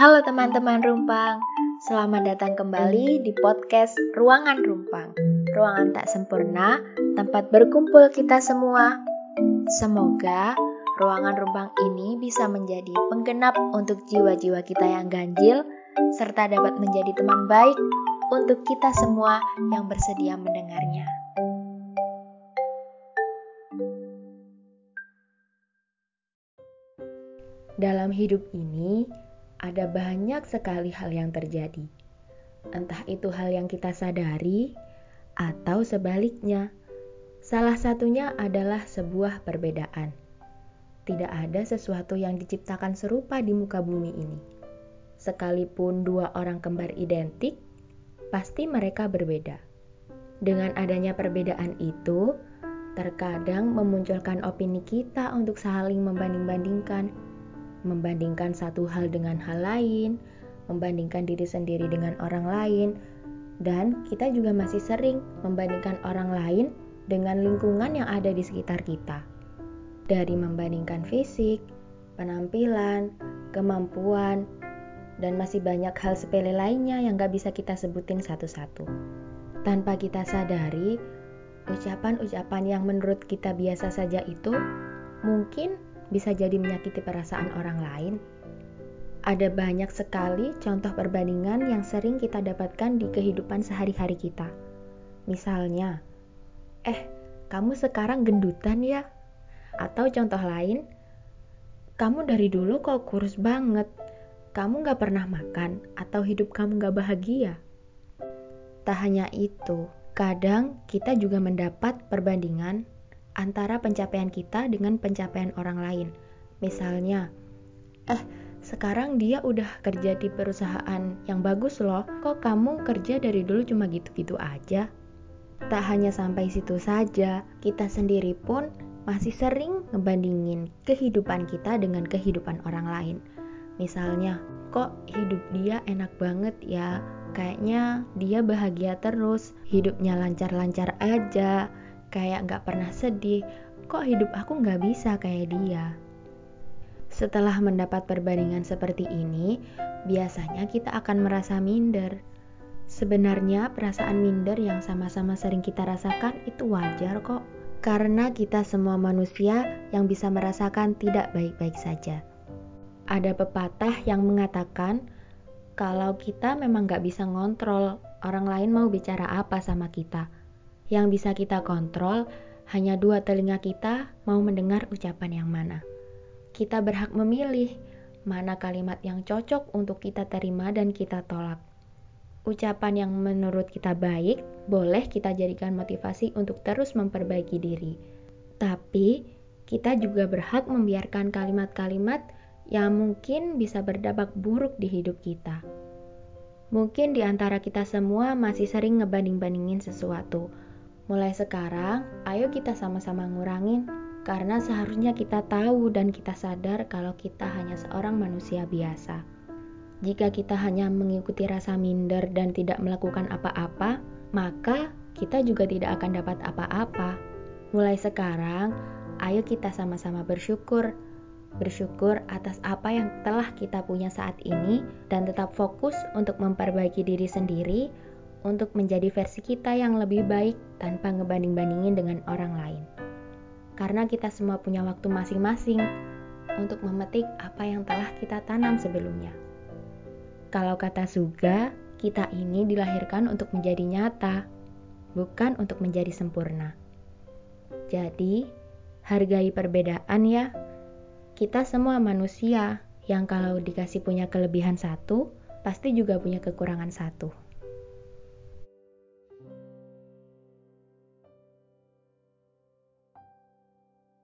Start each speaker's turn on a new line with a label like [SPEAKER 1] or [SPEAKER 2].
[SPEAKER 1] Halo teman-teman Rumpang, selamat datang kembali di podcast Ruangan Rumpang. Ruangan tak sempurna, tempat berkumpul kita semua. Semoga ruangan Rumpang ini bisa menjadi penggenap untuk jiwa-jiwa kita yang ganjil, serta dapat menjadi teman baik untuk kita semua yang bersedia mendengarnya. Dalam hidup ini, ada banyak sekali hal yang terjadi. Entah itu hal yang kita sadari atau sebaliknya. Salah satunya adalah sebuah perbedaan. Tidak ada sesuatu yang diciptakan serupa di muka bumi ini. Sekalipun dua orang kembar identik, pasti mereka berbeda. Dengan adanya perbedaan itu, terkadang memunculkan opini kita untuk saling membanding-bandingkan membandingkan satu hal dengan hal lain, membandingkan diri sendiri dengan orang lain, dan kita juga masih sering membandingkan orang lain dengan lingkungan yang ada di sekitar kita. Dari membandingkan fisik, penampilan, kemampuan, dan masih banyak hal sepele lainnya yang gak bisa kita sebutin satu-satu. Tanpa kita sadari, ucapan-ucapan yang menurut kita biasa saja itu mungkin bisa jadi menyakiti perasaan orang lain. Ada banyak sekali contoh perbandingan yang sering kita dapatkan di kehidupan sehari-hari kita. Misalnya, eh, kamu sekarang gendutan ya? Atau contoh lain, kamu dari dulu kok kurus banget, kamu gak pernah makan, atau hidup kamu gak bahagia. Tak hanya itu, kadang kita juga mendapat perbandingan antara pencapaian kita dengan pencapaian orang lain. Misalnya, eh sekarang dia udah kerja di perusahaan yang bagus loh, kok kamu kerja dari dulu cuma gitu-gitu aja? Tak hanya sampai situ saja, kita sendiri pun masih sering ngebandingin kehidupan kita dengan kehidupan orang lain. Misalnya, kok hidup dia enak banget ya, kayaknya dia bahagia terus, hidupnya lancar-lancar aja, kayak gak pernah sedih, kok hidup aku gak bisa kayak dia. Setelah mendapat perbandingan seperti ini, biasanya kita akan merasa minder. Sebenarnya perasaan minder yang sama-sama sering kita rasakan itu wajar kok. Karena kita semua manusia yang bisa merasakan tidak baik-baik saja. Ada pepatah yang mengatakan, kalau kita memang gak bisa ngontrol orang lain mau bicara apa sama kita, yang bisa kita kontrol hanya dua telinga kita mau mendengar ucapan yang mana. Kita berhak memilih mana kalimat yang cocok untuk kita terima dan kita tolak. Ucapan yang menurut kita baik boleh kita jadikan motivasi untuk terus memperbaiki diri. Tapi kita juga berhak membiarkan kalimat-kalimat yang mungkin bisa berdampak buruk di hidup kita. Mungkin di antara kita semua masih sering ngebanding-bandingin sesuatu Mulai sekarang, ayo kita sama-sama ngurangin, karena seharusnya kita tahu dan kita sadar kalau kita hanya seorang manusia biasa. Jika kita hanya mengikuti rasa minder dan tidak melakukan apa-apa, maka kita juga tidak akan dapat apa-apa. Mulai sekarang, ayo kita sama-sama bersyukur. Bersyukur atas apa yang telah kita punya saat ini dan tetap fokus untuk memperbaiki diri sendiri untuk menjadi versi kita yang lebih baik tanpa ngebanding-bandingin dengan orang lain. Karena kita semua punya waktu masing-masing untuk memetik apa yang telah kita tanam sebelumnya. Kalau kata Suga, kita ini dilahirkan untuk menjadi nyata, bukan untuk menjadi sempurna. Jadi, hargai perbedaan ya. Kita semua manusia yang kalau dikasih punya kelebihan satu, pasti juga punya kekurangan satu.